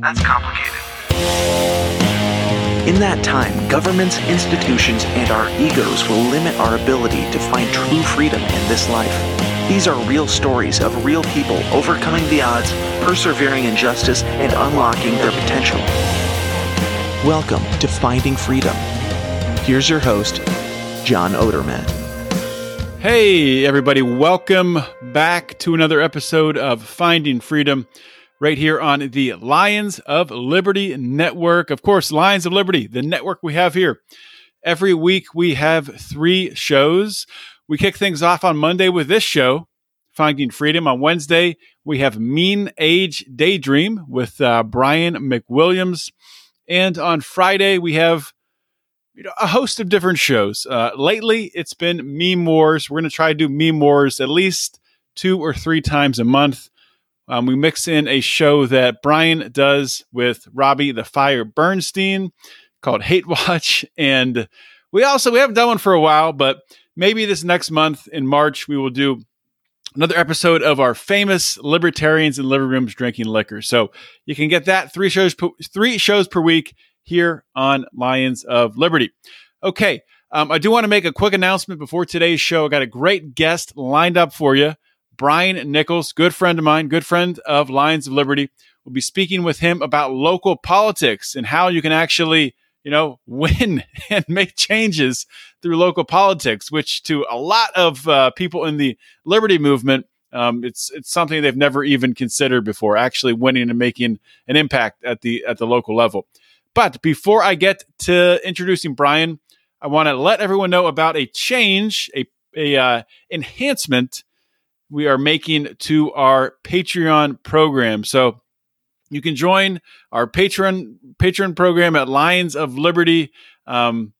that's complicated. In that time, governments, institutions, and our egos will limit our ability to find true freedom in this life. These are real stories of real people overcoming the odds, persevering in justice, and unlocking their potential. Welcome to Finding Freedom. Here's your host, John Odermatt. Hey, everybody, welcome back to another episode of Finding Freedom right here on the Lions of Liberty Network. Of course, Lions of Liberty, the network we have here. Every week we have three shows. We kick things off on Monday with this show, Finding Freedom. On Wednesday, we have Mean Age Daydream with uh, Brian McWilliams. And on Friday, we have you know, a host of different shows. Uh, lately, it's been Meme Wars. We're going to try to do Meme Wars at least two or three times a month. Um, we mix in a show that Brian does with Robbie the Fire Bernstein called Hate Watch, and we also we haven't done one for a while, but maybe this next month in March we will do another episode of our famous libertarians in living rooms drinking liquor. So you can get that three shows per, three shows per week here on Lions of Liberty. Okay, um, I do want to make a quick announcement before today's show. I got a great guest lined up for you. Brian Nichols, good friend of mine, good friend of Lions of Liberty. We'll be speaking with him about local politics and how you can actually, you know, win and make changes through local politics, which to a lot of uh, people in the Liberty movement, um, it's it's something they've never even considered before. Actually, winning and making an impact at the at the local level. But before I get to introducing Brian, I want to let everyone know about a change, a a uh, enhancement we are making to our Patreon program. So you can join our patron Patreon program at Lions of Liberty. Um,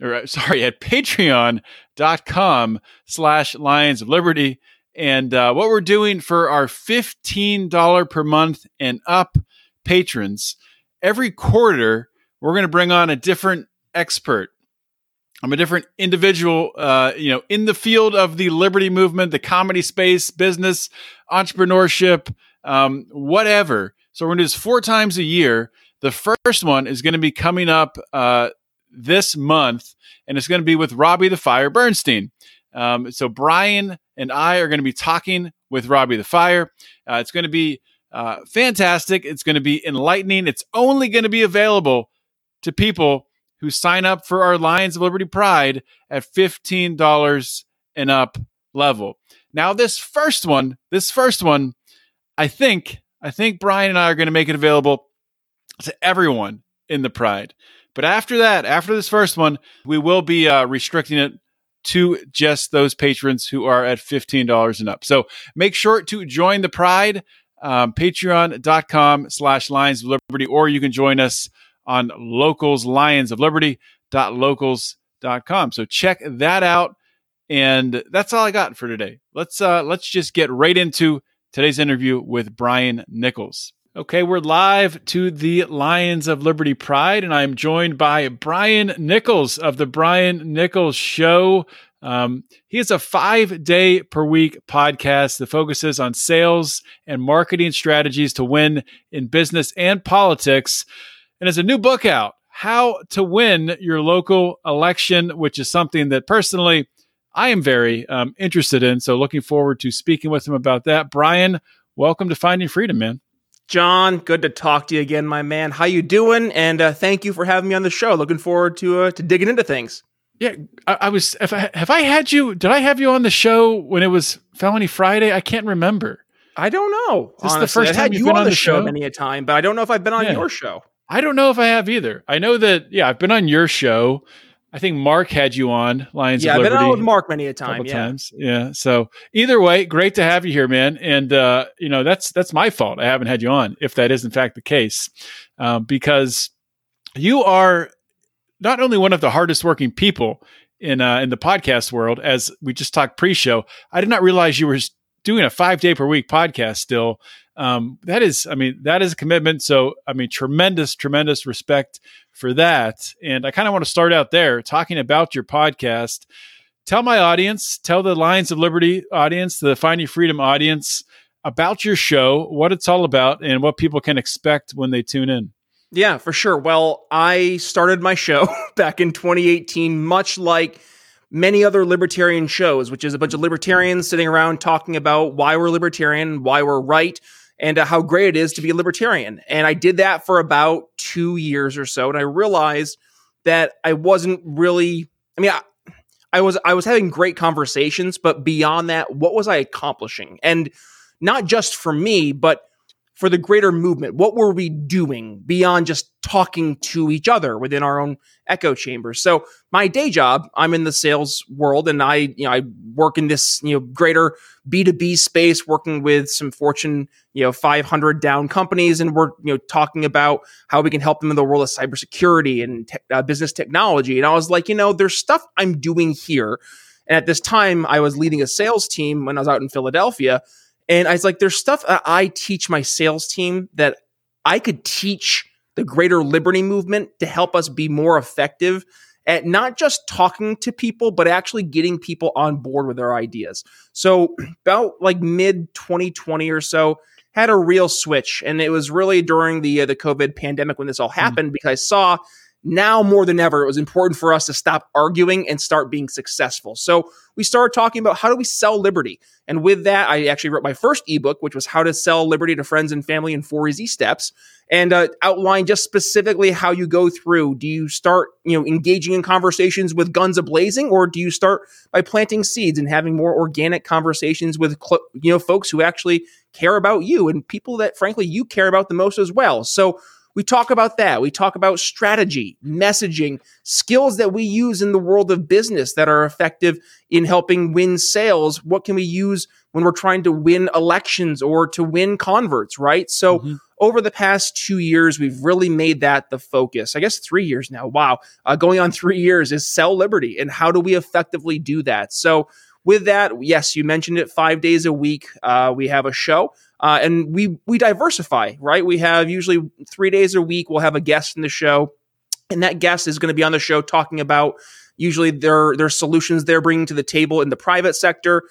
or uh, sorry, at patreon.com slash Lions of Liberty. And uh, what we're doing for our $15 per month and up patrons, every quarter, we're going to bring on a different expert I'm a different individual, uh, you know, in the field of the liberty movement, the comedy space, business, entrepreneurship, um, whatever. So we're going to do this four times a year. The first one is going to be coming up uh, this month, and it's going to be with Robbie the Fire Bernstein. Um, so Brian and I are going to be talking with Robbie the Fire. Uh, it's going to be uh, fantastic. It's going to be enlightening. It's only going to be available to people who sign up for our Lions of Liberty Pride at $15 and up level. Now, this first one, this first one, I think, I think Brian and I are going to make it available to everyone in the Pride. But after that, after this first one, we will be uh, restricting it to just those patrons who are at $15 and up. So make sure to join the Pride, um, patreon.com slash Lions of Liberty, or you can join us on locals lions of liberty.locals.com. So check that out. And that's all I got for today. Let's uh let's just get right into today's interview with Brian Nichols. Okay, we're live to the Lions of Liberty Pride, and I'm joined by Brian Nichols of the Brian Nichols Show. Um, he has a five day per week podcast that focuses on sales and marketing strategies to win in business and politics. And there's a new book out, How to Win Your Local Election, which is something that personally I am very um, interested in. So looking forward to speaking with him about that. Brian, welcome to Finding Freedom, man. John, good to talk to you again, my man. How you doing? And uh, thank you for having me on the show. Looking forward to uh, to digging into things. Yeah, I, I was. If I, have I had you? Did I have you on the show when it was Felony Friday? I can't remember. I don't know. This honestly. is the first I've time had you on, on the show, show many a time, but I don't know if I've been on yeah. your show. I don't know if I have either. I know that, yeah, I've been on your show. I think Mark had you on Lions yeah, of I've been on with Mark many a a time. couple Yeah. times. Yeah. So either way, great to have you here, man. And uh, you know, that's that's my fault. I haven't had you on, if that is in fact the case, um, because you are not only one of the hardest working people in uh, in the podcast world, as we just talked pre-show. I did not realize you were doing a five day per week podcast still. Um, that is, I mean, that is a commitment. So, I mean, tremendous, tremendous respect for that. And I kind of want to start out there talking about your podcast. Tell my audience, tell the Lions of Liberty audience, the Finding Freedom audience about your show, what it's all about, and what people can expect when they tune in. Yeah, for sure. Well, I started my show back in 2018, much like many other libertarian shows, which is a bunch of libertarians sitting around talking about why we're libertarian, why we're right, and uh, how great it is to be a libertarian. And I did that for about two years or so, and I realized that I wasn't really. I mean, I, I was I was having great conversations, but beyond that, what was I accomplishing? And not just for me, but for the greater movement. What were we doing beyond just talking to each other within our own echo chambers? So my day job, I'm in the sales world and I, you know, I work in this, you know, greater B2B space, working with some Fortune, you know, 500 down companies. And we're, you know, talking about how we can help them in the world of cybersecurity and te- uh, business technology. And I was like, you know, there's stuff I'm doing here. And at this time, I was leading a sales team when I was out in Philadelphia. And I was like, there's stuff I teach my sales team that I could teach the greater liberty movement to help us be more effective at not just talking to people, but actually getting people on board with their ideas. So, about like mid 2020 or so, had a real switch, and it was really during the uh, the COVID pandemic when this all happened because I saw now more than ever it was important for us to stop arguing and start being successful. So we started talking about how do we sell liberty, and with that, I actually wrote my first ebook, which was how to sell liberty to friends and family in four easy steps, and uh, outline just specifically how you go through. Do you start, you know, engaging in conversations with guns ablazing, or do you start by planting seeds and having more organic conversations with, cl- you know, folks who actually care about you and people that, frankly, you care about the most as well? So we talk about that. We talk about strategy, messaging, skills that we use in the world of business that are effective in helping win sales. What can we use when we're trying to win elections or to win converts, right? So, Mhm. over the past two years, we've really made that the focus. I guess three years now. Wow. Uh, going on three years is sell liberty. And how do we effectively do that? So, with that, yes, you mentioned it five days a week. Uh, we have a show. Uh, and we we diversify, right? We have usually three days a week. We'll have a guest in the show, and that guest is going to be on the show talking about usually their their solutions they're bringing to the table in the private sector.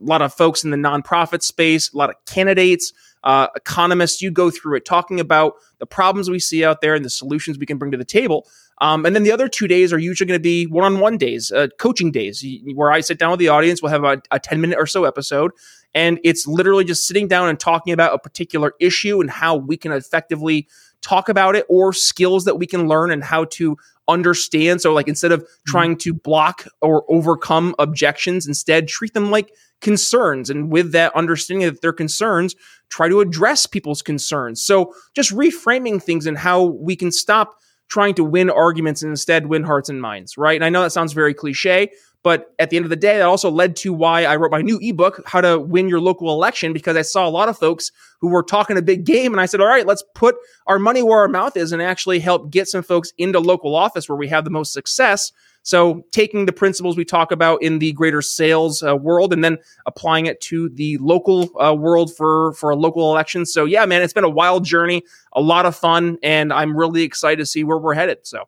A lot of folks in the nonprofit space, a lot of candidates, uh, economists. You go through it, talking about the problems we see out there and the solutions we can bring to the table. Um, and then the other two days are usually going to be one-on-one days, uh, coaching days, where I sit down with the audience. We'll have a, a ten-minute or so episode, and it's literally just sitting down and talking about a particular issue and how we can effectively talk about it, or skills that we can learn and how to understand. So, like instead of mm-hmm. trying to block or overcome objections, instead treat them like concerns. And with that understanding that they're concerns, try to address people's concerns. So, just reframing things and how we can stop trying to win arguments and instead win hearts and minds, right? And I know that sounds very cliche, but at the end of the day, that also led to why I wrote my new ebook, How to Win Your Local Election, because I saw a lot of folks who were talking a big game. And I said, all right, let's put our money where our mouth is and actually help get some folks into local office where we have the most success. So, taking the principles we talk about in the greater sales uh, world and then applying it to the local uh, world for for a local election. So, yeah, man, it's been a wild journey, a lot of fun, and I'm really excited to see where we're headed. So,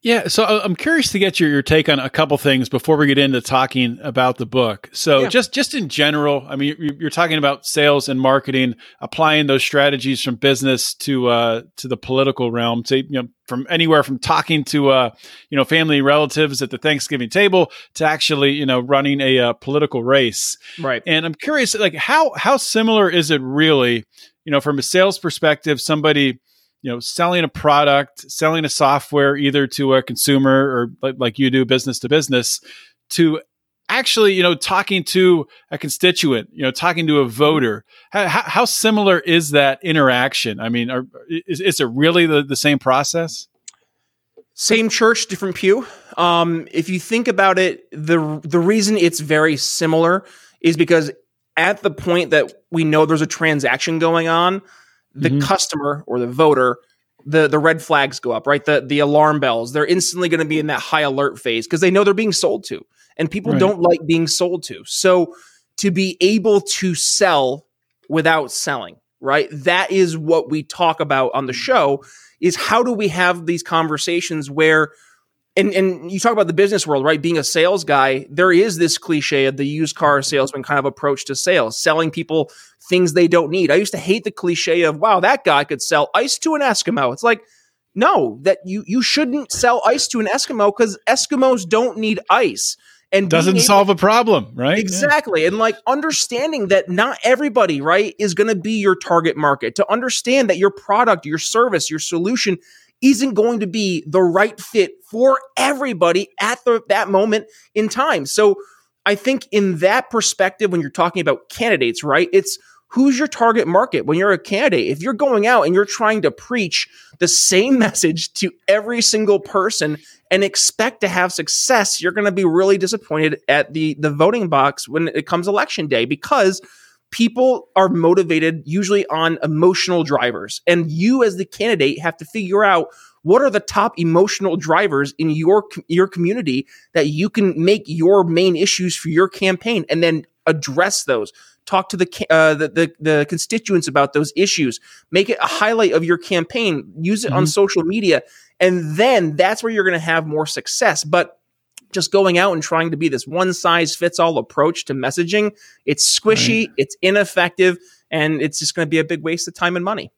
Yeah, so I- I'm curious to get your, your take on a couple things before we get into talking about the book. So Yeah. just just in general, I mean, you- you're talking about sales and marketing, applying those strategies from business to uh, to the political realm, to you know, from anywhere from talking to uh, you know family relatives at the Thanksgiving table to actually you know running a uh, political race. right. And I'm curious, like how how similar is it really? You know, from a sales perspective, somebody you know selling a product, selling a software either to a consumer or like, you do, business to business, to actually you know talking to a constituent, you know, talking to a voter. How, how, how similar is that interaction? I mean, are, is, is it really the, the same process? Same church, different pew. Um, if you think about it, the the reason it's very similar is because at the point that we know there's a transaction going on, the Mhm. customer or the voter, the the red flags go up, right? The the alarm bells. They're instantly going to be in that high alert phase because they know they're being sold to, and people Right. don't like being sold to. So to be able to sell without selling, right? That is what we talk about on the show is how do we have these conversations where and and you talk about the business world, right? Being a sales guy, there is this cliche of the used car salesman kind of approach to sales, selling people things they don't need. I used to hate the cliche of, wow, that guy could sell ice to an Eskimo. It's like, no, that you you shouldn't sell ice to an Eskimo because Eskimos don't need ice. And Doesn't able- solve a problem, right? Yeah. Exactly. And like understanding that not everybody, right, is going to be your target market. To understand that your product, your service, your solution isn't going to be the right fit for everybody at the, that moment in time. So I think in that perspective, when you're talking about candidates, right, it's who's your target market when you're a candidate. If you're going out and you're trying to preach the same message to every single person and expect to have success, you're going to be really disappointed at the the voting box when it comes election day because people are motivated usually on emotional drivers. And you as the candidate have to figure out what are the top emotional drivers in your your community that you can make your main issues for your campaign and then address those. Talk to the uh, the, the the constituents about those issues. Make it a highlight of your campaign. Use it on Mhm. social media. And then that's where you're going to have more success. But just going out and trying to be this one size fits all approach to messaging it's squishy it's ineffective and it's just going to be a big waste of time and money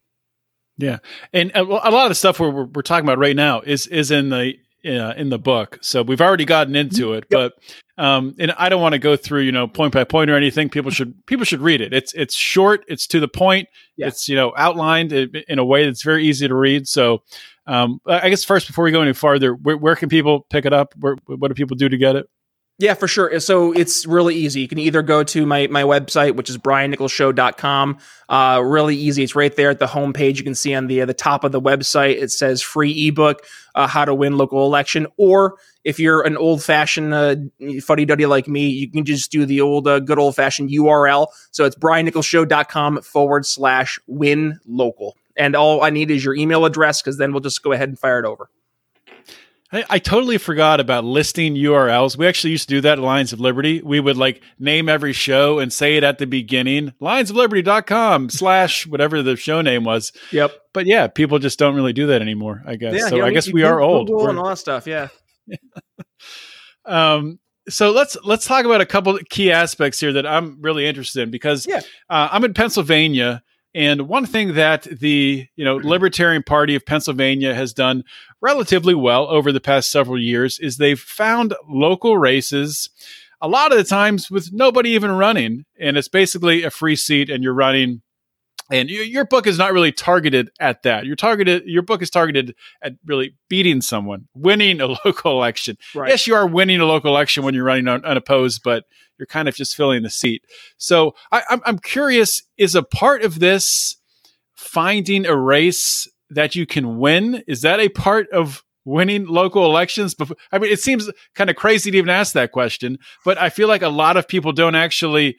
Yeah, And a, a lot of the stuff we're, we're, talking about right now is is in the uh, in the book. So we've already gotten into it, but um, and I don't want to go through you know point by point or anything. People should people should read it. It's it's short. It's to the point. Yeah. It's you know outlined in a way that's very easy to read. So um, I guess first before we go any farther, where, where can people pick it up? Where, what do people do to get it? Yeah, for sure. So it's really easy. You can either go to my, my website, which is briannicholsshow.com. Uh, really easy. It's right there at the homepage. You can see on the, uh, the top of the website, it says free ebook, uh, how to win local election. Or if you're an old fashioned uh, fuddy duddy like me, you can just do the old uh, good old fashioned URL. So it's briannicholsshow.com forward slash win local. And all I need is your email address because then we'll just go ahead and fire it over. I, I totally forgot about listing URLs. We actually used to do that at Lions of Liberty. We would like name every show and say it at the beginning, lionsofliberty.com slash whatever the show name was. Yep. But yeah, people just don't really do that anymore, I guess. Yeah, so you I know, guess we are old. Google We're- and all that stuff. Yeah. um, so let's let's talk about a couple of key aspects here that I'm really interested in because Yeah. uh, I'm in Pennsylvania, and one thing that the you know Libertarian Party of Pennsylvania has done relatively well over the past several years is they've found local races. A lot of the times with nobody even running, and it's basically a free seat, and you're running and your, your book is not really targeted at that. Your targeted your book is targeted at really beating someone, winning a local election. Right. Yes, you are winning a local election when you're running un- unopposed, but you're kind of just filling the seat. So I, I'm I'm curious: is a part of this finding a race that you can win? Is that a part of winning local elections? I mean, it seems kind of crazy to even ask that question, but I feel like a lot of people don't actually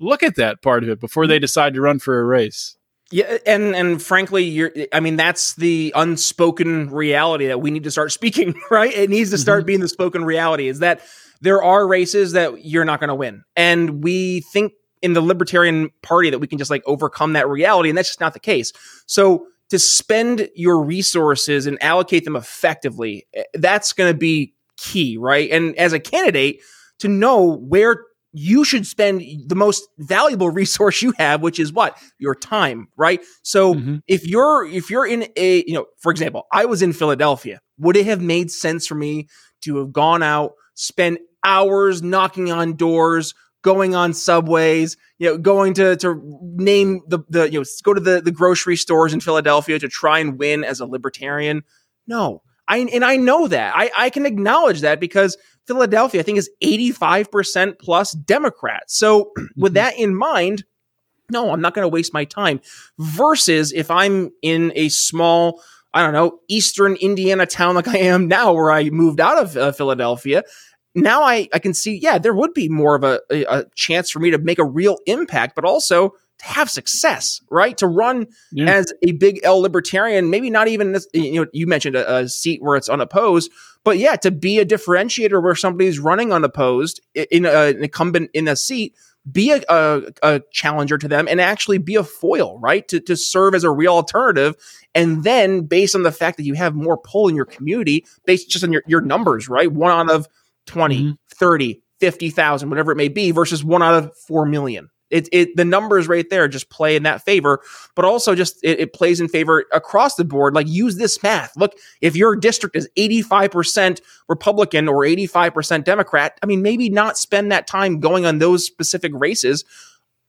look at that part of it before they decide to run for a race. Yeah, and and frankly, you're. I mean, that's the unspoken reality that we need to start speaking. Right, it needs to start being the spoken reality. Is that there are races that you're not going to win, and we think in the Libertarian Party that we can just like overcome that reality, and that's just not the case. So to spend your resources and allocate them effectively, eh, that's going to be key, right? And as a candidate, to know where you should spend the most valuable resource you have which is what? Your time right? So Mhm. if you're if you're in a you know for example i was in philadelphia. Would it have made sense for me to have gone out spend hours knocking on doors going on subways you know going to to name the the you know go to the the grocery stores in philadelphia to try and win as a libertarian? No. I and i know that. I i can acknowledge that because Philadelphia, I think, is 85% plus Democrats. So, with that in mind, no, I'm not going to waste my time. Versus if I'm in a small I don't know, Eastern Indiana town like I am now, where I moved out of uh, Philadelphia, now I, I can see, yeah, there would be more of a, a, a, chance for me to make a real impact, but also have success, right? To run yeah. as a big L libertarian, maybe not even, this, you know, you mentioned a, a, seat where it's unopposed, but yeah, to be a differentiator where somebody's running unopposed in a, an incumbent in a seat, be a, a, a, challenger to them and actually be a foil, right? To, to serve as a real alternative. And then based on the fact that you have more pull in your community, based just on your, your numbers, right? One out of 20, mm-hmm. 30, 50,000, whatever it may be, versus one out of 4 million. It, it the numbers right there just play in that favor, but also just it, it, plays in favor across the board. Like use this math. Look, if your district is 85% Republican or 85% Democrat, I mean, maybe not spend that time going on those specific races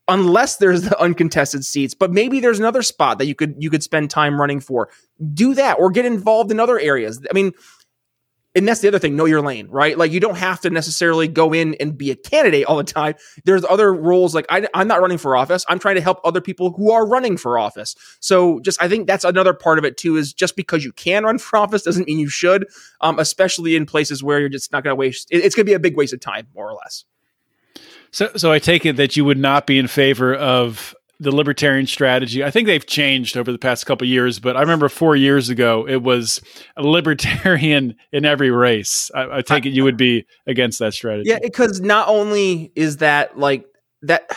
unless there's the uncontested seats but maybe there's another spot that you could you could spend time running for do that or get involved in other areas i mean and that's the other thing know your lane right? Like you don't have to necessarily go in and be a candidate all the time. There's other roles like I, am not running for office. I'm trying to help other people who are running for office. So just i think that's another part of it too is just because you can run for office doesn't mean you should um, especially in places where you're just not going to waste it, it's going to be a big waste of time more or less. So so i take it that you would not be in favor of the libertarian strategy. I think they've changed over the past couple years, but I remember four years ago it was a libertarian in every race. I, I take it you would be against that strategy. Yeah, because not only is that like that.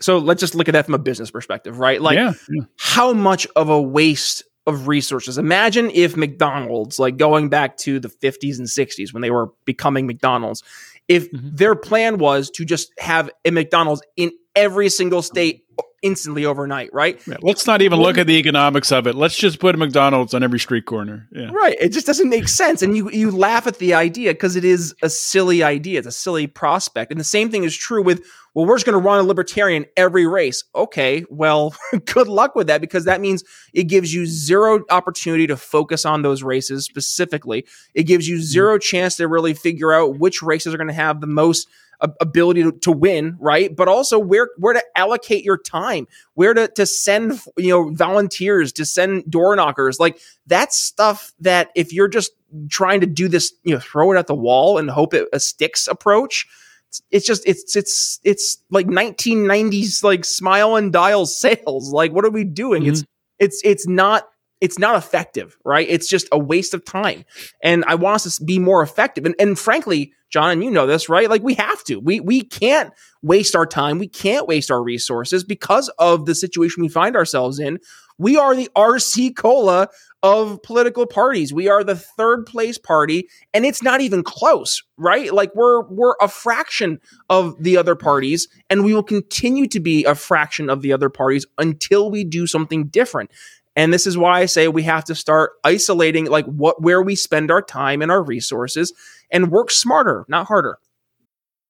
So let's just look at that from a business perspective, right? Like, yeah, yeah. how much of a waste of resources. Imagine if McDonald's, like going back to the 50s and 60s when they were becoming McDonald's, if mm-hmm. their plan was to just have a McDonald's in every single state instantly overnight, right? Yeah, let's not even look at the economics of it. Let's just put a McDonald's on every street corner. Yeah. Right. It just doesn't make sense. And you you laugh at the idea because it is a silly idea. It's a silly prospect. And the same thing is true with, well, we're just going to run a libertarian every race. Okay, well, good luck with that because that means it gives you zero opportunity to focus on those races specifically. It gives you mm-hmm. 0 chance to really figure out which races are going to have the most ability to, to, win, right? But also where where to allocate your time, where to to send you know volunteers, to send door knockers, like that's stuff that if you're just trying to do this, you know, throw it at the wall and hope it sticks approach. It's, it's just it's it's it's like 1990s like smile and dial sales. Like what are we doing? Mm-hmm. It's it's it's not it's not effective, right? It's just a waste of time. And I want us to be more effective. And, and frankly, John, and you know this, right? Like we have to. We we can't waste our time. We can't waste our resources because of the situation we find ourselves in. We are the RC Cola of political parties. We are the third place party, and it's not even close, right? Like we're we're a fraction of the other parties, and we will continue to be a fraction of the other parties until we do something different. And this is why I say we have to start isolating like what where we spend our time and our resources and work smarter, not harder.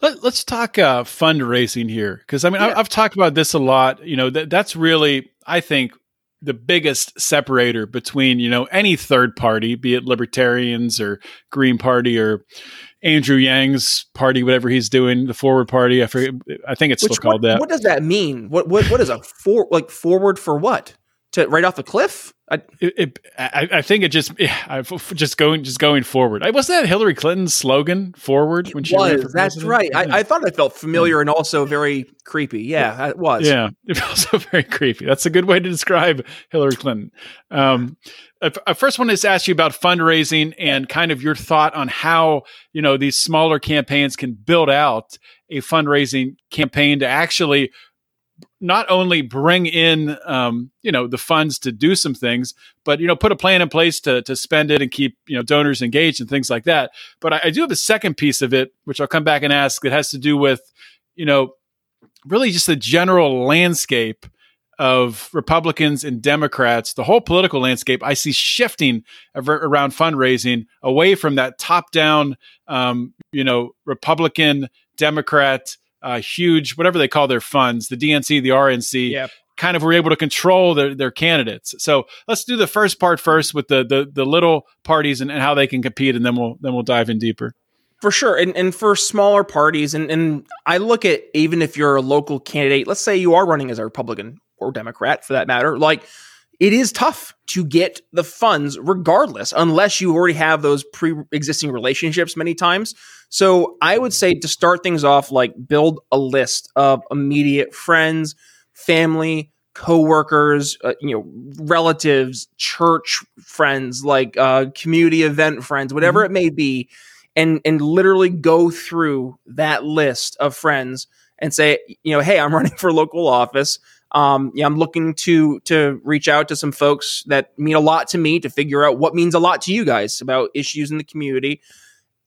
Let, us talk uh, fundraising here, because I mean yeah. I, have talked about this a lot. You know that that's really I think the biggest separator between you know any third party, be it libertarians or Green Party or Andrew Yang's party, whatever he's doing, the Forward Party. I forget, I think it's Which, still called what, that. What does that mean? What what what is a for like forward for what? To right off the cliff? I, it, it, I, I, think it just yeah, just going just going forward. I, wasn't that Hillary Clinton's slogan "forward" when she was? That's right. Yeah. I, I, thought it felt familiar and also very creepy. Yeah, it was. Yeah, it was also very creepy. That's a good way to describe Hillary Clinton. Um, I first wanted to ask you about fundraising and kind of your thought on how you know these smaller campaigns can build out a fundraising campaign to actually not only bring in um, you know the funds to do some things, but you know put a plan in place to to spend it and keep you know donors engaged and things like that. But I, I do have a second piece of it, which I'll come back and ask. That has to do with you know really just the general landscape of Republicans and Democrats, the whole political landscape, I see shifting around fundraising away from that top down, um, you know, Republican, Democrat, uh, huge, whatever they call their funds, the DNC, the RNC, yep. kind of were able to control their, their candidates. So let's do the first part first with the the, the little parties and, and how they can compete, and then we'll then we'll dive in deeper. For sure. And, and for smaller parties, and, and I look at even if you're a local candidate, let's say you are running as a Republican or Democrat for that matter, like it is tough to get the funds regardless, unless you already have those pre existing relationships many times. So I would say to start things off, like build a list of immediate friends, family, coworkers, uh, you know, relatives, church friends, like uh, community event friends, whatever mm-hmm. it may be, and and literally go through that list of friends and say, you know, hey, I'm running for local office. Um, yeah, I'm looking to to reach out to some folks that mean a lot to me to figure out what means a lot to you guys about issues in the community.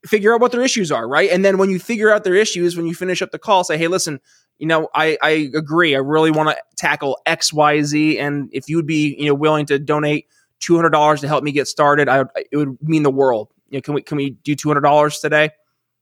Figure out what their issues are, right? And then when you figure out their issues, when you finish up the call, say, hey, listen, you know, I, I agree. I really want to tackle X, Y, Z, and if you would be, you know, willing to donate two hundred dollars to help me get started, I it would mean the world. You know, can we can we do two hundred dollars today?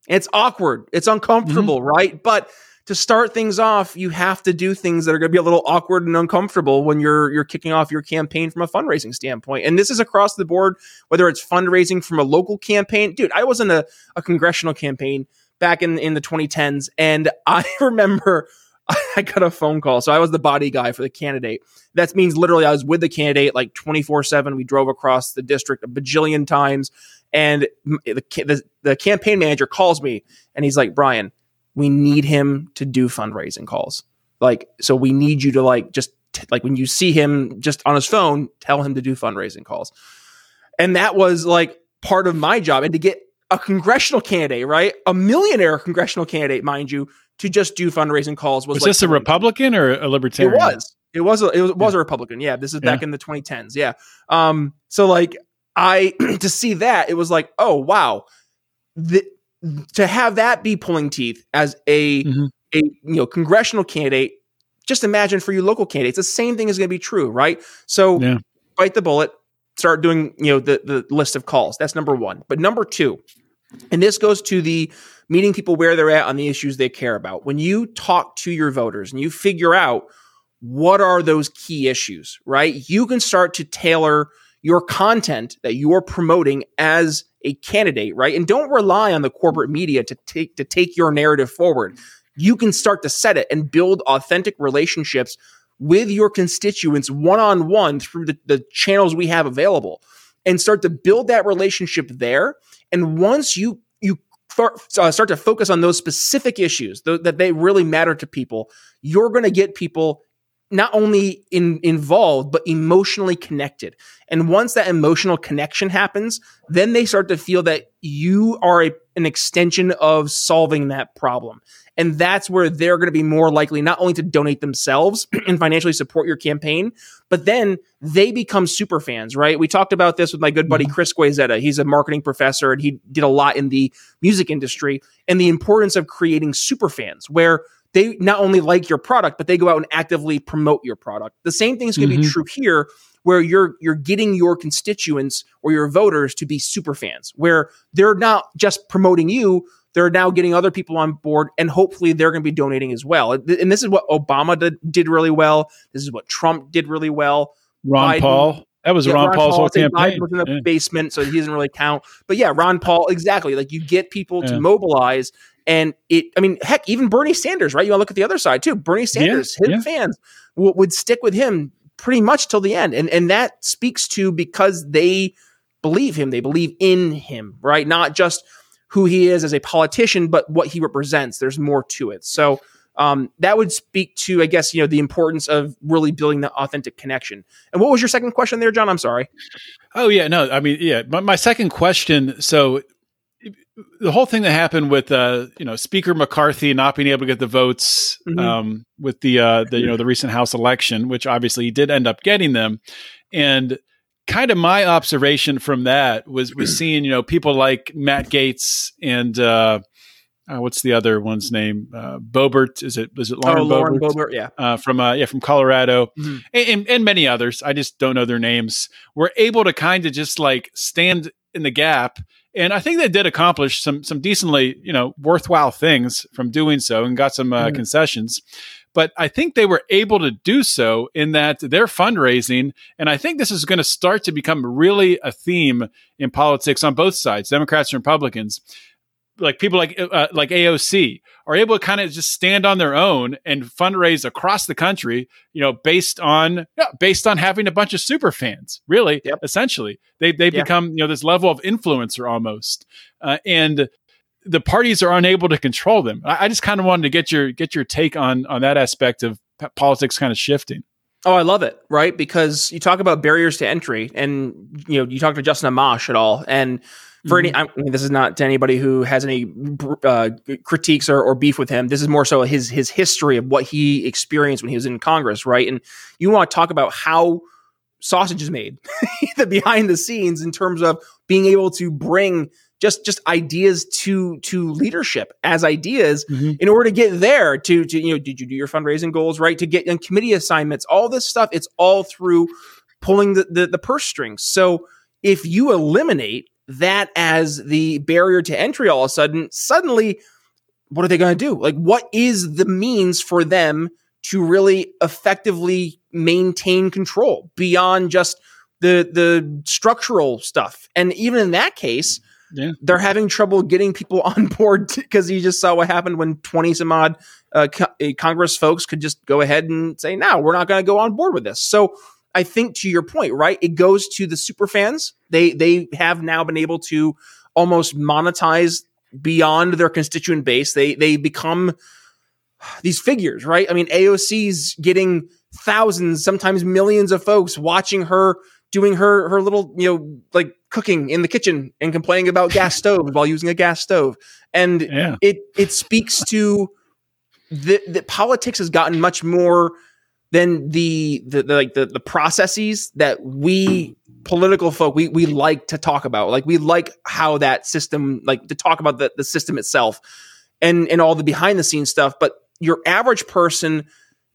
it's awkward. It's uncomfortable, mm-hmm. right? But to start things off, you have to do things that are going to be a little awkward and uncomfortable when you're you're kicking off your campaign from a fundraising standpoint. And this is across the board, whether it's fundraising from a local campaign. Dude, I was in a, a congressional campaign back in in the 2010s, and I remember I got a phone call. So I was the body guy for the candidate. That means literally I was with the candidate like 24 7. We drove across the district a bajillion times. And the, the, the campaign manager calls me and he's like, Brian, we need him to do fundraising calls. Like, so we need you to like just t- like when you see him just on his phone, tell him to do fundraising calls. And that was like part of my job and to get a congressional candidate, right? A millionaire congressional candidate, mind you, to just do fundraising calls was, was like this a Republican or a libertarian? It was. It was a, it was, was a Republican. Yeah, this is back yeah. in the 2010s. Yeah. Um so like I to see that it was like, "Oh, wow. The, to have that be pulling teeth as a mm-hmm. a you know congressional candidate just imagine for you local candidates the same thing is going to be true right? So yeah. bite the bullet start doing you know the the list of calls. That's number one. But number two and this goes to the meeting people where they're at on the issues they care about. When you talk to your voters and you figure out what are those key issues right? You can start to tailor your content that you're promoting as a candidate, right? And don't rely on the corporate media to take to take your narrative forward. You can start to set it and build authentic relationships with your constituents one on one through the, the channels we have available and start to build that relationship there. And once you you uh, start to focus on those specific issues th- that they really matter to people, you're going to get people not only in, involved but emotionally connected. And once that emotional connection happens then they start to feel that you are a, an extension of solving that problem. And that's where they're going to be more likely not only to donate themselves and financially support your campaign but then they become super fans right? We talked about this with my good buddy mm-hmm. chris guazetta he's a marketing professor and he did a lot in the music industry and the importance of creating super fans where they not only like your product, but they go out and actively promote your product. The same thing is going to mm-hmm. be true here, where you're you're getting your constituents or your voters to be super fans, where they're not just promoting you, they're now getting other people on board, and hopefully they're going to be donating as well. And this is what Obama did, did really well. This is what Trump did really well. Ron Biden, Paul. That was yeah, Ron, Ron Paul's Paul, whole campaign. Biden was in the yeah. basement, so he doesn't really count. But yeah, Ron Paul, exactly. Like you get people yeah. to mobilize and it, I mean, heck, even Bernie Sanders, right? You want to look at the other side too. Bernie Sanders, yeah, his yeah. fans w- would stick with him pretty much till the end. And, and that speaks to because they believe him, they believe in him, right? Not just who he is as a politician, but what he represents. There's more to it. So, um, that would speak to, I guess, you know, the importance of really building the authentic connection. And what was your second question there, John? I'm sorry. Oh yeah, no, I mean, yeah, my, my second question. So the whole thing that happened with uh, you know Speaker McCarthy not being able to get the votes mm-hmm. um, with the uh, the you know the recent House election, which obviously he did end up getting them, and kind of my observation from that was was seeing you know people like Matt Gaetz and uh, uh, what's the other one's name? Uh, Boebert is it? Is it Lauren, oh, Lauren Boebert? Boebert, yeah, uh, from uh, yeah from Colorado, Mhm. and, and, and many others. I just don't know their names. Were able to kind of just like stand in the gap, and I think they did accomplish some some decently you know worthwhile things from doing so, and got some uh, Mhm. concessions. But I think they were able to do so in that they're fundraising, and I think this is going to start to become really a theme in politics on both sides, Democrats and Republicans like people like uh, like AOC are able to kind of just stand on their own and fundraise across the country, you know, based on yeah, based on having a bunch of super fans. Really, Yep. essentially, they they Yeah. become you know this level of influencer almost, uh, and the parties are unable to control them. I, I just kind of wanted to get your get your take on on that aspect of p- politics kind of shifting. Oh, I love it, right? Because you talk about barriers to entry, and you know, you talk to Justin Amash at all, and for any, I mean, this is not to anybody who has any uh, critiques or, or beef with him. This is more so his his history of what he experienced when he was in Congress, right? And you want to talk about how sausage is made, the behind the scenes in terms of being able to bring just just ideas to to leadership as ideas Mhm. in order to get there to to you know did you do your fundraising goals right to get in committee assignments all this stuff it's all through pulling the, the the purse strings so if you eliminate that as the barrier to entry all of a sudden suddenly what are they going to do like what is the means for them to really effectively maintain control beyond just the the structural stuff and even in that case Yeah. they're having trouble getting people on board because you just saw what happened when 20 some odd uh, co- uh, Congress folks could just go ahead and say, no, we're not going to go on board with this. So I think to your point, right, it goes to the super fans. They they have now been able to almost monetize beyond their constituent base. They they become these figures, right? I mean, AOC's getting thousands, sometimes millions of folks watching her doing her her little, you know, like cooking in the kitchen and complaining about gas stoves while using a gas stove. And Yeah, it it speaks to the the politics has gotten much more than the the, the like the, the processes that we political folk we we like to talk about. Like we like how that system like to talk about the, the system itself and and all the behind the scenes stuff but your average person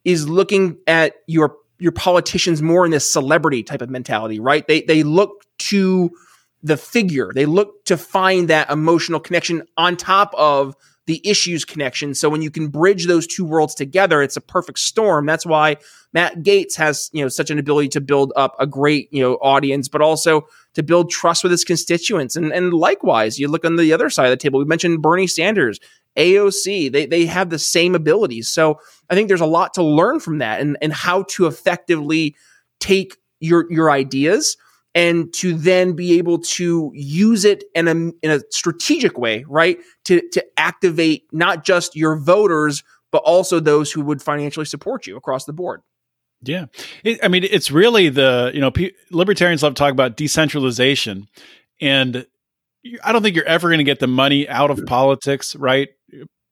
is looking at your your politicians more in this celebrity type of mentality right? They they look to the figure. They look to find that emotional connection on top of the issues connection so when you can bridge those two worlds together it's a perfect storm that's why Matt Gaetz has, you know, such an ability to build up a great, you know, audience, but also to build trust with his constituents. And and likewise, you look on the other side of the table. We mentioned Bernie Sanders, AOC. They they have the same abilities. So I think there's a lot to learn from that and and how to effectively take your your ideas and to then be able to use it in a in a strategic way, right? To to activate not just your voters, but also those who would financially support you across the board. Yeah, it, I mean, it's really the you know pe- libertarians love to talk about decentralization, and I don't think you're ever going to get the money out of politics, right?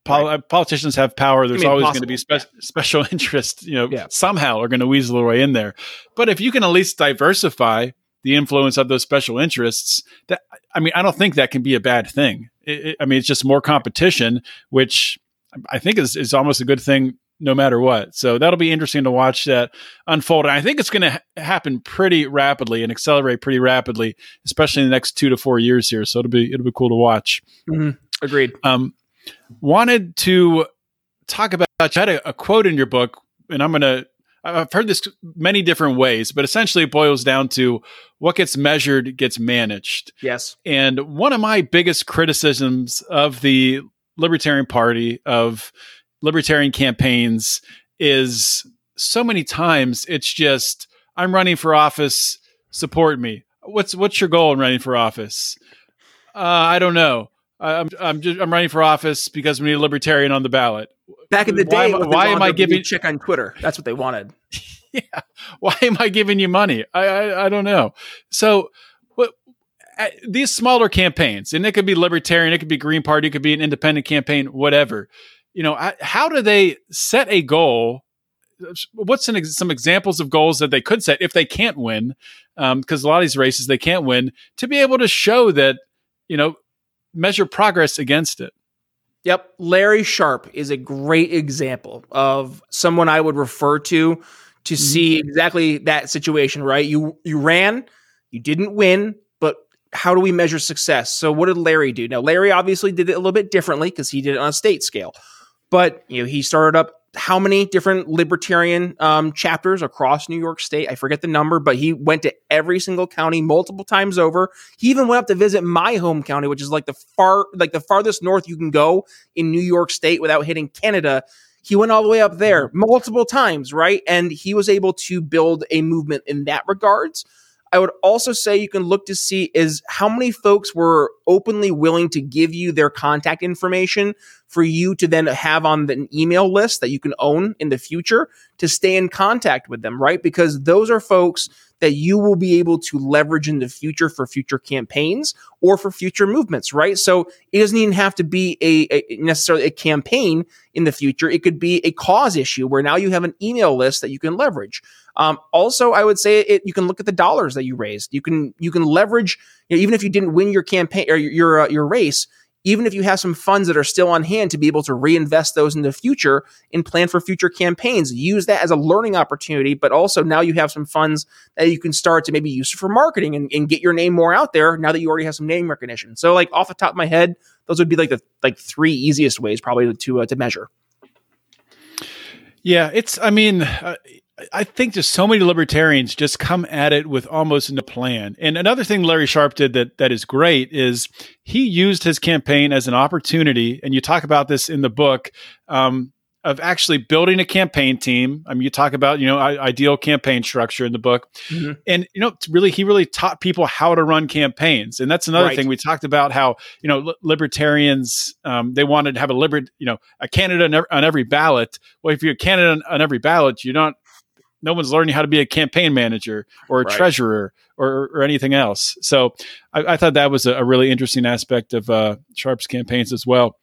Pol- uh, Politicians have power. There's mean, always going to be spe- special interests, you know, Yeah. somehow are going to weasel their way in there. But if you can at least diversify the influence of those special interests, that I mean, I don't think that can be a bad thing. It, it- I mean, it's just more competition, which I think is, is almost a good thing no matter what. So that'll be interesting to watch that unfold. And I think it's going to ha- happen pretty rapidly and accelerate pretty rapidly, especially in the next two to four years here. So it'll be it'll be cool to watch. Agreed. Um, wanted to talk about. You had a, a quote in your book, and I'm going to. I've heard this many different ways, but essentially it boils down to what gets measured gets managed. Yes. And one of my biggest criticisms of the Libertarian Party, of libertarian campaigns, is so many times it's just, I'm running for office, support me. What's what's your goal in running for office? Uh, I don't know. I'm I'm just I'm running for office because we need a libertarian on the ballot. Back in the Why day, am I- what they why am I giving- check on Twitter? That's what they wanted. yeah. Why am I giving you money? I I, I don't know. So what uh, these smaller campaigns, and it could be libertarian, it could be Green Party, it could be an independent campaign, whatever. You know, I, how do they set a goal? What's an, ex- some examples of goals that they could set if they can't win? Because a lot of these races they can't win to be able to show that you know measure progress against it. Yep. Larry Sharpe is a great example of someone I would refer to to mm-hmm. see exactly that situation, right? You you ran, you didn't win, but how do we measure success? So what did Larry do? Now Larry obviously did it a little bit differently because he did it on a state scale. But you know, he started up how many different libertarian um, chapters across New York State. I forget the number, but he went to every single county multiple times over. He even went up to visit my home county, which is like the far, like the farthest north you can go in New York State without hitting Canada. He went all the way up there multiple times, right? And he was able to build a movement in that regards. I would also say you can look to see is how many folks were openly willing to give you their contact information for you to then have on an email list that you can own in the future to stay in contact with them, right? Because those are folks that you will be able to leverage in the future for future campaigns or for future movements, right? So it doesn't even have to be a, a, necessarily a campaign in the future. It could be a cause issue where now you have an email list that you can leverage. Um, also, I would say it, you can look at the dollars that you raised. You can you can leverage you know, even if you didn't win your campaign or your your, uh, your race even if you have some funds that are still on hand to be able to reinvest those in the future and plan for future campaigns. Use that as a learning opportunity, but also now you have some funds that you can start to maybe use for marketing and, and get your name more out there now that you already have some name recognition. So like off the top of my head, those would be like the like three easiest ways probably to uh, to measure. Yeah, it's I mean, uh, I think just so many libertarians just come at it with almost no plan. And another thing Larry Sharpe did that that is great is he used his campaign as an opportunity, and you talk about this in the book. Um, of actually building a campaign team. I mean, you talk about you know ideal campaign structure in the book, mm-hmm. and you know really he really taught people how to run campaigns, and that's another right. thing we talked about how you know libertarians um, they wanted to have a liber you know a candidate on every ballot. Well, if you're a candidate on every ballot, you're not no one's learning how to be a campaign manager or a right. treasurer or, or, anything else. So I, I thought that was a, a, really interesting aspect of uh, Sharpe's campaigns as well.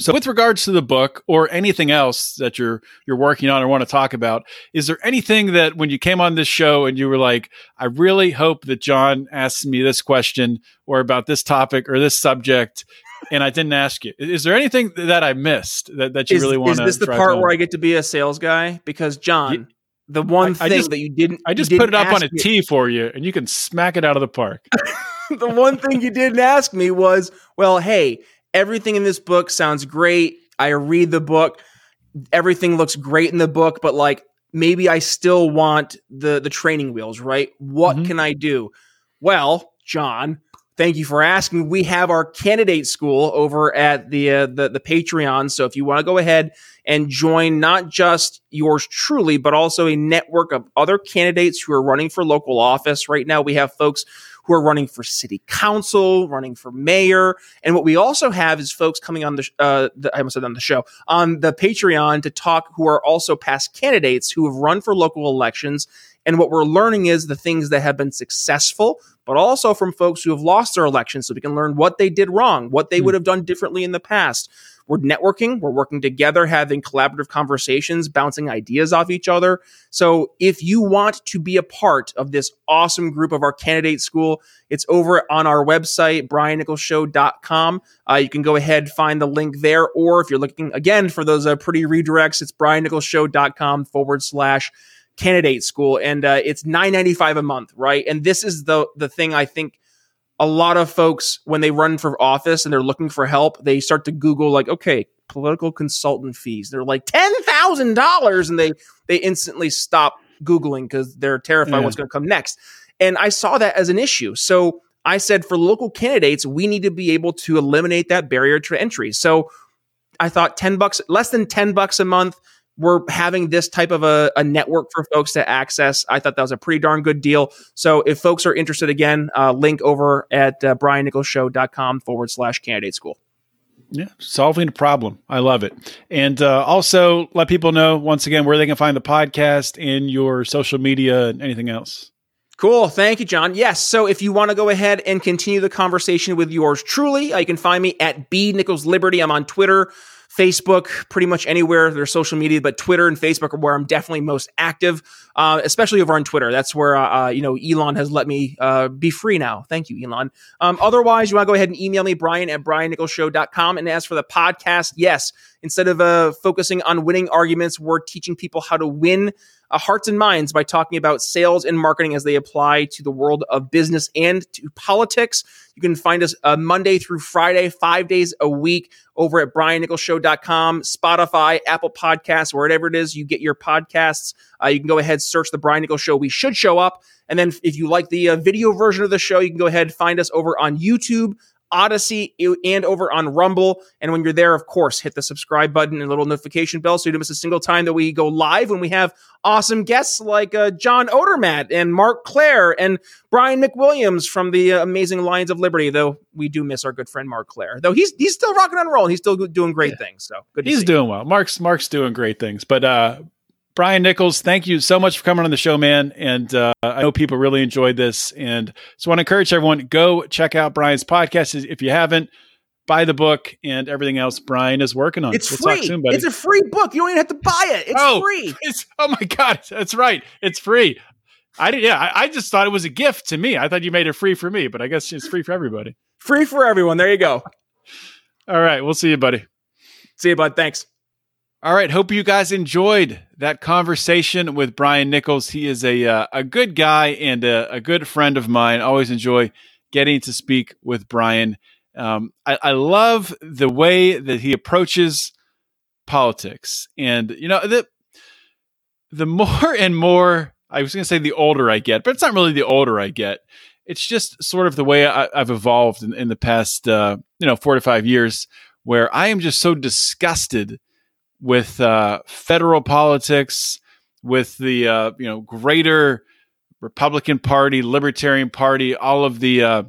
So, with regards to the book or anything else that you're you're working on or want to talk about, is there anything that when you came on this show and you were like, I really hope that John asks me this question or about this topic or this subject, and I didn't ask you. Is there anything that I missed that, that you is, really want to? Is this the part home? where I get to be a sales guy? Because John, the one I, thing I just, that you didn't, I just put it up on a tee for you, and you can smack it out of the park. the one thing you didn't ask me was, well, hey, everything in this book sounds great. I read the book, everything looks great in the book, but like maybe I still want the the training wheels, right? What mm-hmm. can I do? Well, John, thank you for asking. We have our candidate school over at the uh, the, the Patreon. So if you want to go ahead and join not just yours truly, but also a network of other candidates who are running for local office. Right now, we have folks who are running for city council, running for mayor, and what we also have is folks coming on the, uh, the I almost said on the show on the Patreon to talk who are also past candidates who have run for local elections and what we're learning is the things that have been successful, but also from folks who have lost their elections so we can learn what they did wrong, what they mm. would have done differently in the past. We're networking, we're working together, having collaborative conversations, bouncing ideas off each other. So if you want to be a part of this awesome group of our candidate school, it's over on our website, briannicholsshow.com. Uh, you can go ahead, find the link there. Or if you're looking again for those uh, pretty redirects, it's briannicholsshow.com forward slash candidate school, and uh, it's nine ninety five a month, right? And this is the the thing I think a lot of folks when they run for office and they're looking for help, they start to Google like, okay, political consultant fees. They're like ten thousand dollars, and they they instantly stop googling because they're terrified yeah. what's going to come next. And I saw that as an issue, so. I said for local candidates, we need to be able to eliminate that barrier to entry. So I thought 10 bucks, less than 10 bucks a month, we're having this type of a, a, network for folks to access. I thought that was a pretty darn good deal. So if folks are interested, again, uh, link over at uh, briannicholsshow.com forward slash candidate school. Yeah, solving a problem. I love it. And uh, also let people know once again where they can find the podcast and your social media and anything else. Cool. Thank you, John. Yes. So if you want to go ahead and continue the conversation with yours truly, uh, you can find me at B Nichols Liberty. I'm on Twitter, Facebook, pretty much anywhere there's social media, but Twitter and Facebook are where I'm definitely most active, uh, especially over on Twitter. That's where, uh, uh, you know, Elon has let me uh, be free now. Thank you, Elon. Um, otherwise, you want to go ahead and email me, Brian at briannicholsshow.com. And as for the podcast, yes, instead of uh, focusing on winning arguments, we're teaching people how to win uh, hearts and minds by talking about sales and marketing as they apply to the world of business and to politics. You can find us uh, Monday through Friday, five days a week over at briannicholsshow.com, Spotify, Apple Podcasts, wherever it is you get your podcasts. Uh, you can go ahead, search the Brian Nichols Show. We should show up. And then if you like the uh, video version of the show, you can go ahead find us over on YouTube, Odysee, and over on Rumble. And when you're there, of course, hit the subscribe button and little notification bell so you don't miss a single time that we go live when we have awesome guests like uh, John Odermatt and Marc Clair and Brian McWilliams from the uh, Amazing Lions of Liberty. Though we do miss our good friend Marc Clair, though he's he's still rocking and rolling. He's still doing great yeah. things. So good. he's see. doing well. Marc's Marc's doing great things, but uh, Brian Nichols, thank you so much for coming on the show, man. And uh, I know people really enjoyed this. And so I want to encourage everyone go check out Brian's podcast if you haven't. Buy the book and everything else Brian is working on. It's we'll free. Soon, it's a free book. You don't even have to buy it. It's oh, free. It's, oh my god, that's right. It's free. I did. Yeah, I, I just thought it was a gift to me. I thought you made it free for me, but I guess it's free for everybody. Free for everyone. There you go. All right, we'll see you, buddy. See you, bud. Thanks. All right. Hope you guys enjoyed that conversation with Brian Nichols. He is a uh, a good guy and a, a, good friend of mine. Always enjoy getting to speak with Brian. Um, I, I, love the way that he approaches politics, and you know the the more and more I was going to say the older I get, but it's not really the older I get. It's just sort of the way I, have evolved in, in the past, uh, you know, four to five years, where I am just so disgusted with uh, federal politics, with the uh, you know greater Republican Party, Libertarian Party, all of the uh,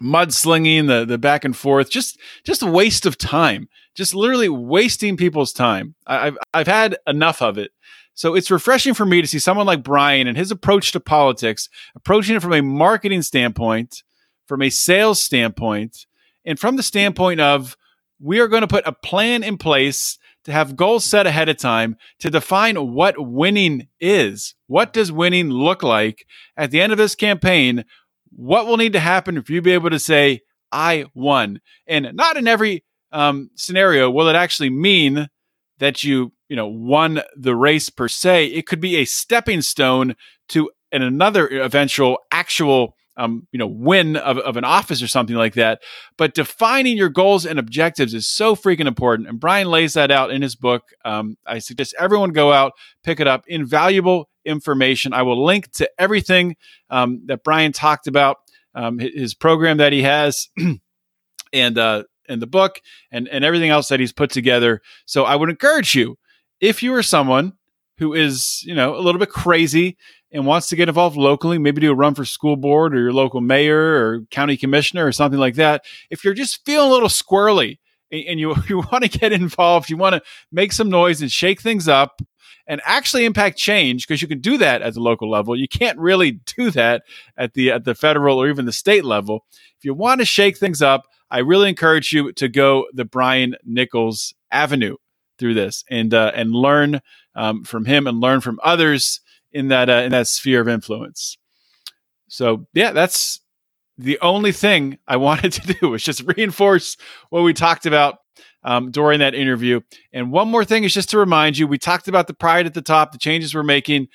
mudslinging, the the back and forth, just just a waste of time, just literally wasting people's time. I, have I've had enough of it. So it's refreshing for me to see someone like Brian and his approach to politics, approaching it from a marketing standpoint, from a sales standpoint, and from the standpoint of we are going to put a plan in place to have goals set ahead of time to define what winning is. What does winning look like at the end of this campaign? What will need to happen for you to be able to say, I won? And not in every um, scenario will it actually mean that you, you know, won the race per se. It could be a stepping stone to an another eventual actual um, you know, win of, of an office or something like that. But defining your goals and objectives is so freaking important. And Brian lays that out in his book. Um, I suggest everyone go out, pick it up. Invaluable information. I will link to everything um, that Brian talked about, um, his program that he has, and uh, and the book, and and everything else that he's put together. So I would encourage you, if you are someone who is you know a little bit crazy and wants to get involved locally, maybe do a run for school board or your local mayor or county commissioner or something like that, if you're just feeling a little squirrely and you, you want to get involved, you want to make some noise and shake things up and actually impact change because you can do that at the local level. You can't really do that at the at the federal or even the state level. If you want to shake things up, I really encourage you to go the Brian Nichols Avenue through this and uh, and learn um, from him and learn from others in that uh, in that sphere of influence. So yeah, that's the only thing I wanted to do was just reinforce what we talked about um, during that interview. And one more thing is just to remind you, we talked about the pride at the top, the changes we're making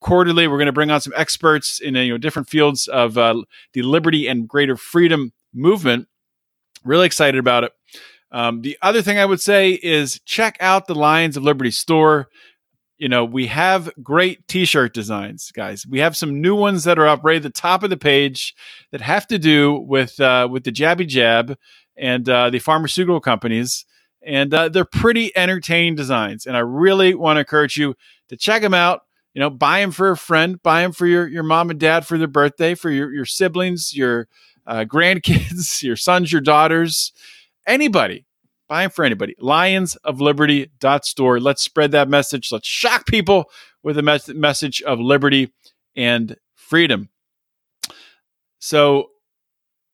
quarterly. We're going to bring on some experts in you know different fields of uh, the liberty and greater freedom movement. Really excited about it. Um, the other thing I would say is check out the Lions of Liberty store you know, we have great t-shirt designs, guys. We have some new ones that are up right at the top of the page that have to do with uh, with the jabby jab and uh, the pharmaceutical companies, and uh, they're pretty entertaining designs. And I really want to encourage you to check them out. You know, buy them for a friend, buy them for your your mom and dad for their birthday, for your your siblings, your uh, grandkids, your sons, your daughters, anybody buying for anybody. Lions of Liberty dot store. Let's spread that message. Let's shock people with a mes- message of liberty and freedom. So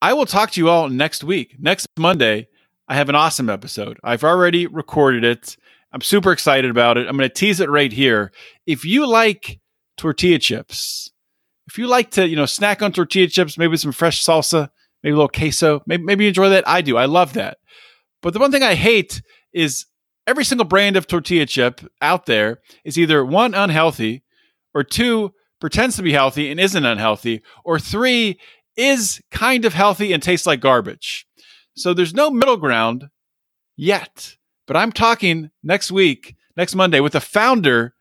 I will talk to you all next week. Next Monday, I have an awesome episode. I've already recorded it. I'm super excited about it. I'm going to tease it right here. If you like tortilla chips, if you like to, you know, snack on tortilla chips, maybe some fresh salsa, maybe a little queso, maybe, maybe you enjoy that. I do. I love that. But the one thing I hate is every single brand of tortilla chip out there is either one, unhealthy, or two, pretends to be healthy and isn't unhealthy, or three, is kind of healthy and tastes like garbage. So there's no middle ground yet. But I'm talking next week, next Monday, with the founder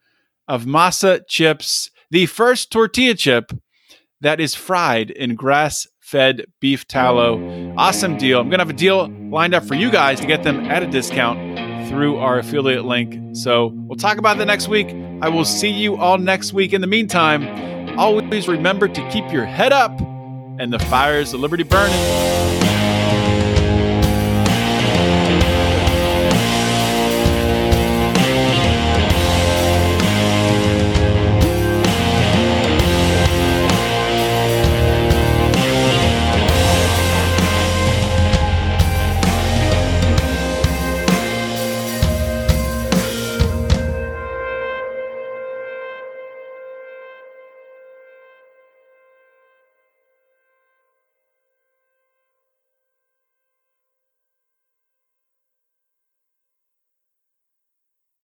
of Masa Chips, the first tortilla chip that is fried in grass fed beef tallow. Awesome deal. I'm going to have a deal lined up for you guys to get them at a discount through our affiliate link. So we'll talk about that next week. I will see you all next week. In the meantime, always remember to keep your head up and the fires of liberty burning.